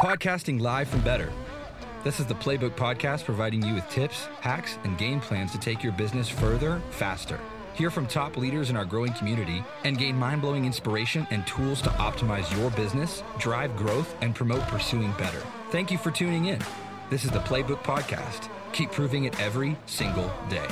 Podcasting live from Better. This is the Playbook Podcast providing you with tips, hacks, and game plans to take your business further, faster. Hear from top leaders in our growing community and gain mind blowing inspiration and tools to optimize your business, drive growth, and promote pursuing better. Thank you for tuning in. This is the Playbook Podcast. Keep proving it every single day.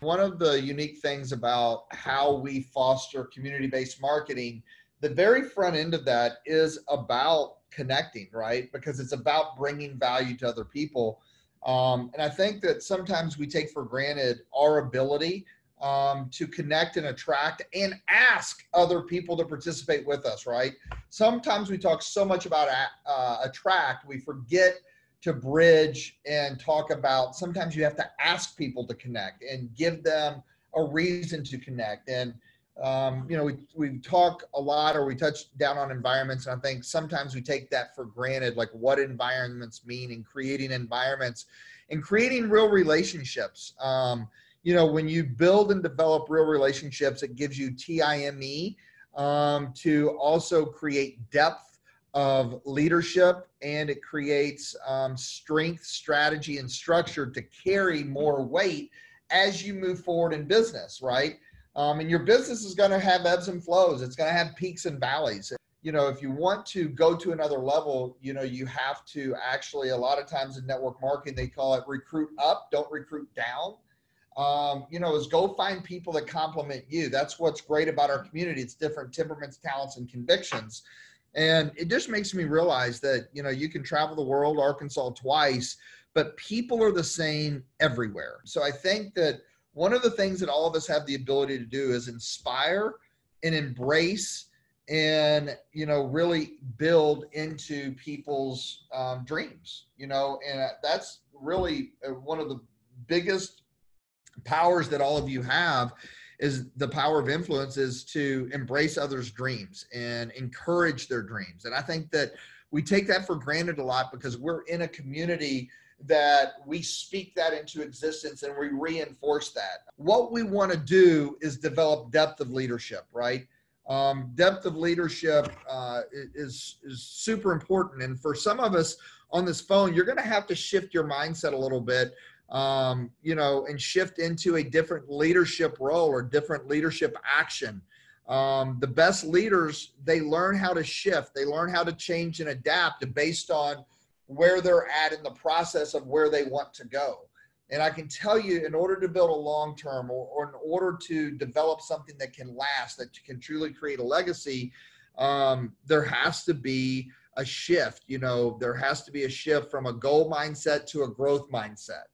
One of the unique things about how we foster community based marketing the very front end of that is about connecting, right? Because it's about bringing value to other people. Um, and I think that sometimes we take for granted our ability um, to connect and attract and ask other people to participate with us, right? Sometimes we talk so much about uh, attract, we forget to bridge and talk about sometimes you have to ask people to connect and give them a reason to connect. And um, you know, we, we talk a lot or we touch down on environments. And I think sometimes we take that for granted, like what environments mean and creating environments and creating real relationships. Um, you know, when you build and develop real relationships, it gives you TIME um, to also create depth of leadership and it creates um, strength, strategy, and structure to carry more weight as you move forward in business, right? Um, and your business is going to have ebbs and flows. It's going to have peaks and valleys. You know, if you want to go to another level, you know, you have to actually, a lot of times in network marketing, they call it recruit up, don't recruit down. Um, you know, is go find people that complement you. That's what's great about our community. It's different temperaments, talents, and convictions. And it just makes me realize that, you know, you can travel the world, Arkansas twice, but people are the same everywhere. So I think that one of the things that all of us have the ability to do is inspire and embrace and you know really build into people's um, dreams you know and that's really uh, one of the biggest powers that all of you have is the power of influence is to embrace others dreams and encourage their dreams. And i think that we take that for granted a lot because we're in a community that we speak that into existence and we reinforce that. What we want to do is develop depth of leadership, right? Um, depth of leadership uh, is is super important, and for some of us on this phone, you're going to have to shift your mindset a little bit, um, you know, and shift into a different leadership role or different leadership action. Um, the best leaders they learn how to shift, they learn how to change and adapt based on where they're at in the process of where they want to go. And I can tell you, in order to build a long term or, or, in order to develop something that can last, that can truly create a legacy, um, there has to be a shift. You know, there has to be a shift from a goal mindset to a growth mindset.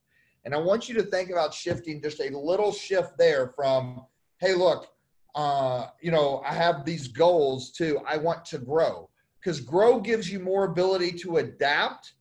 And I want you to think about shifting just a little shift there from, hey, look, uh, you know, I have these goals to I want to grow because grow gives you more ability to adapt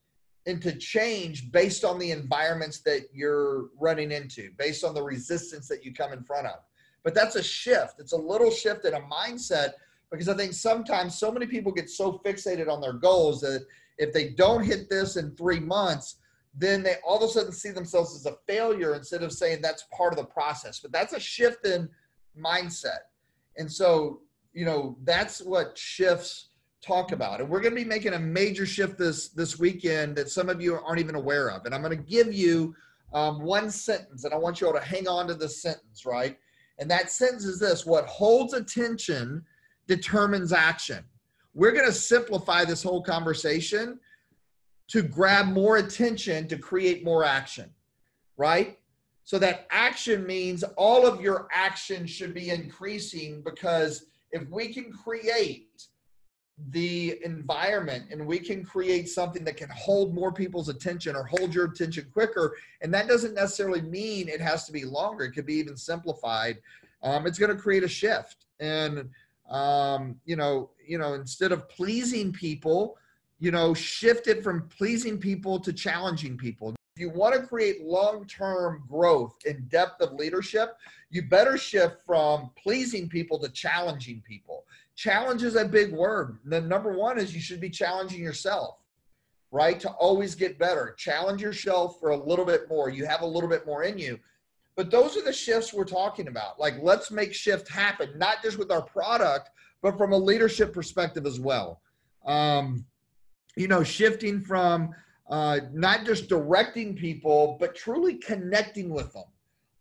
and to change based on the environments that you're running into, based on the resistance that you come in front of. But that's a shift. It's a little shift in a mindset because I think sometimes so many people get so fixated on their goals that if they don't hit this in three months, then they all of a sudden see themselves as a failure instead of saying that's part of the process. But that's a shift in mindset. And so, you know, that's what shifts talk about. And we're going to be making a major shift this this weekend that some of you aren't even aware of. And I'm going to give you um, one sentence, and I want you all to hang on to this sentence, right? And that sentence is this: What holds attention determines action. We're going to simplify this whole conversation to grab more attention to create more action, right? So that action means all of your action should be increasing because if we can create the environment and we can create something that can hold more people's attention or hold your attention quicker. And that doesn't necessarily mean it has to be longer. It could be even simplified. Um, it's going to create a shift. And um, you know you know instead of pleasing people you know shift it from pleasing people to challenging people. If you want to create long-term growth and depth of leadership you better shift from pleasing people to challenging people challenge is a big word. The number one is you should be challenging yourself, right? To always get better. Challenge yourself for a little bit more. You have a little bit more in you. But those are the shifts we're talking about. Like, let's make shift happen, not just with our product, but from a leadership perspective as well. Um, you know, shifting from uh, not just directing people, but truly connecting with them.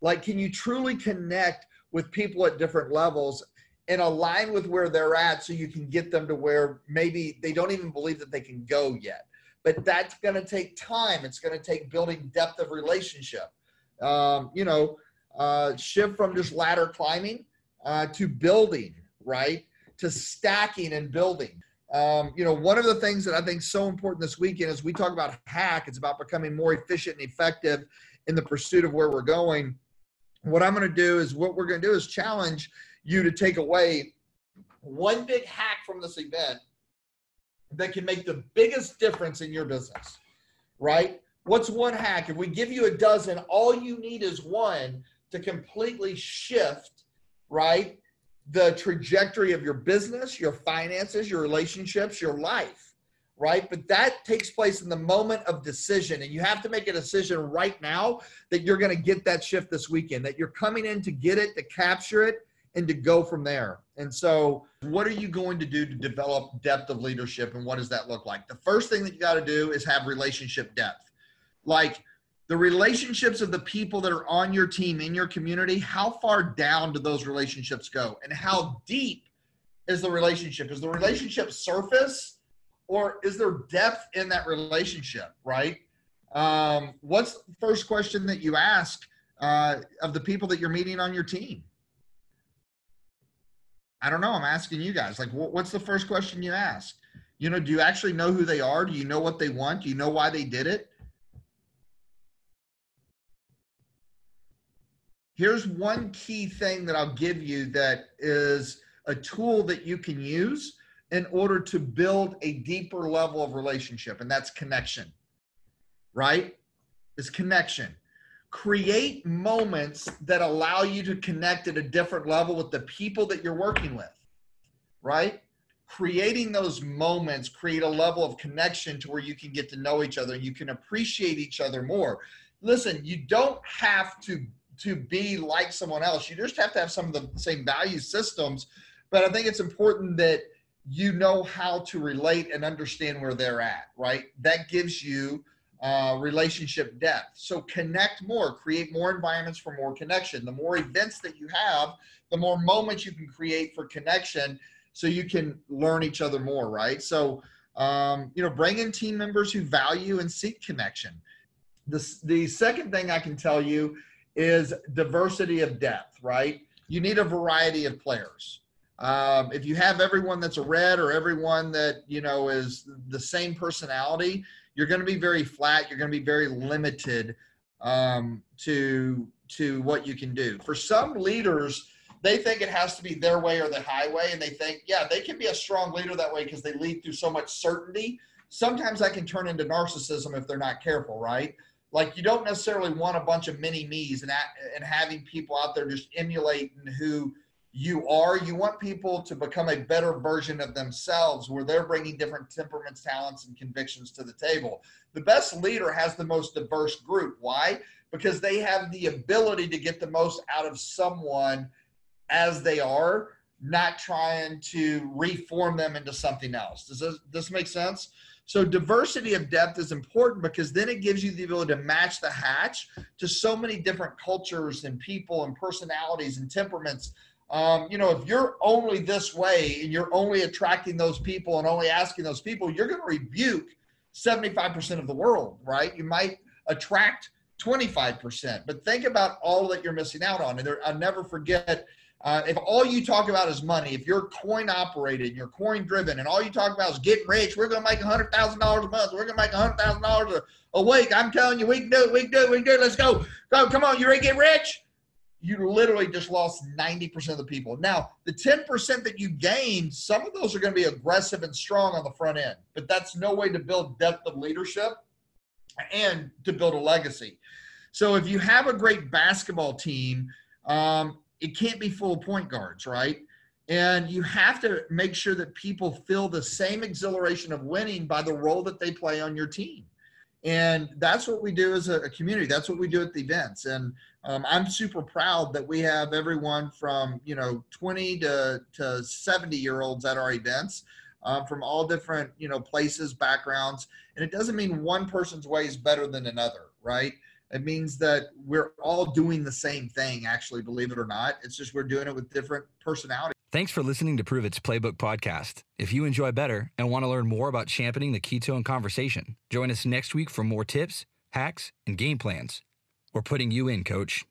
Like, can you truly connect with people at different levels and align with where they're at so you can get them to where maybe they don't even believe that they can go yet? But that's going to take time. It's going to take building depth of relationship. Um, you know, uh, shift from just ladder climbing uh, to building, right? To stacking and building. Um, you know, one of the things that I think so important this weekend is we talk about hack. It's about becoming more efficient and effective in the pursuit of where we're going. What I'm going to do is what we're going to do is challenge you to take away one big hack from this event that can make the biggest difference in your business, right? What's one hack? If we give you a dozen, all you need is one to completely shift, right? The trajectory of your business, your finances, your relationships, your life, right? But that takes place in the moment of decision. And you have to make a decision right now that you're going to get that shift this weekend, that you're coming in to get it, to capture it, and to go from there. And so, what are you going to do to develop depth of leadership and what does that look like? The first thing that you got to do is have relationship depth. Like the relationships of the people that are on your team in your community, how far down do those relationships go? And how deep is the relationship? Is the relationship surface or is there depth in that relationship, right? Um, what's the first question that you ask uh, of the people that you're meeting on your team? I don't know. I'm asking you guys. Like, what's the first question you ask? You know, do you actually know who they are? Do you know what they want? Do you know why they did it? Here's one key thing that I'll give you that is a tool that you can use in order to build a deeper level of relationship, and that's connection, right? Is connection create moments that allow you to connect at a different level with the people that you're working with, right? Creating those moments create a level of connection to where you can get to know each other and you can appreciate each other more. Listen, you don't have to to be like someone else. You just have to have some of the same value systems, but I think it's important that you know how to relate and understand where they're at, right? That gives you uh, relationship depth. So connect more, create more environments for more connection. The more events that you have, the more moments you can create for connection so you can learn each other more, right? So, um, you know, bring in team members who value and seek connection. The, the second thing I can tell you is diversity of depth, right? You need a variety of players. Um, if you have everyone that's a red or everyone that, you know, is the same personality, you're going to be very flat. You're going to be very limited um, to to what you can do. For some leaders, they think it has to be their way or the highway, and they think, yeah, they can be a strong leader that way because they lead through so much certainty. Sometimes that can turn into narcissism if they're not careful, right? Like you don't necessarily want a bunch of mini me's and and having people out there just emulating who you are. You want people to become a better version of themselves where they're bringing different temperaments, talents, and convictions to the table. The best leader has the most diverse group. Why? Because they have the ability to get the most out of someone as they are, not trying to reform them into something else. Does this, this make sense? So diversity of depth is important because then it gives you the ability to match the hatch to so many different cultures and people and personalities and temperaments um, you know, if you're only this way and you're only attracting those people and only asking those people, you're going to rebuke 75% of the world, right? You might attract 25%, but think about all that you're missing out on. And there, I'll never forget uh, if all you talk about is money, if you're coin operated, you're coin driven, and all you talk about is getting rich, we're going to make $100,000 a month. We're going to make $100,000 a week. I'm telling you, we can do it. We can do it. We can do it. Let's go. Go. Come on. You ready to get rich? You literally just lost 90% of the people. Now, the 10% that you gained, some of those are going to be aggressive and strong on the front end, but that's no way to build depth of leadership and to build a legacy. So if you have a great basketball team, um, it can't be full of point guards, right? And you have to make sure that people feel the same exhilaration of winning by the role that they play on your team. And that's what we do as a, community. That's what we do at the events. And um, I'm super proud that we have everyone from you know 20 to, to 70 year olds at our events. um, from all different you know places, backgrounds, and it doesn't mean one person's way is better than another, right? It means that we're all doing the same thing, actually, believe it or not. It's just we're doing it with different personalities. Thanks for listening to Pruvit's Playbook podcast. If you enjoy better and want to learn more about championing the ketone conversation, join us next week for more tips, hacks, and game plans. We're putting you in, coach.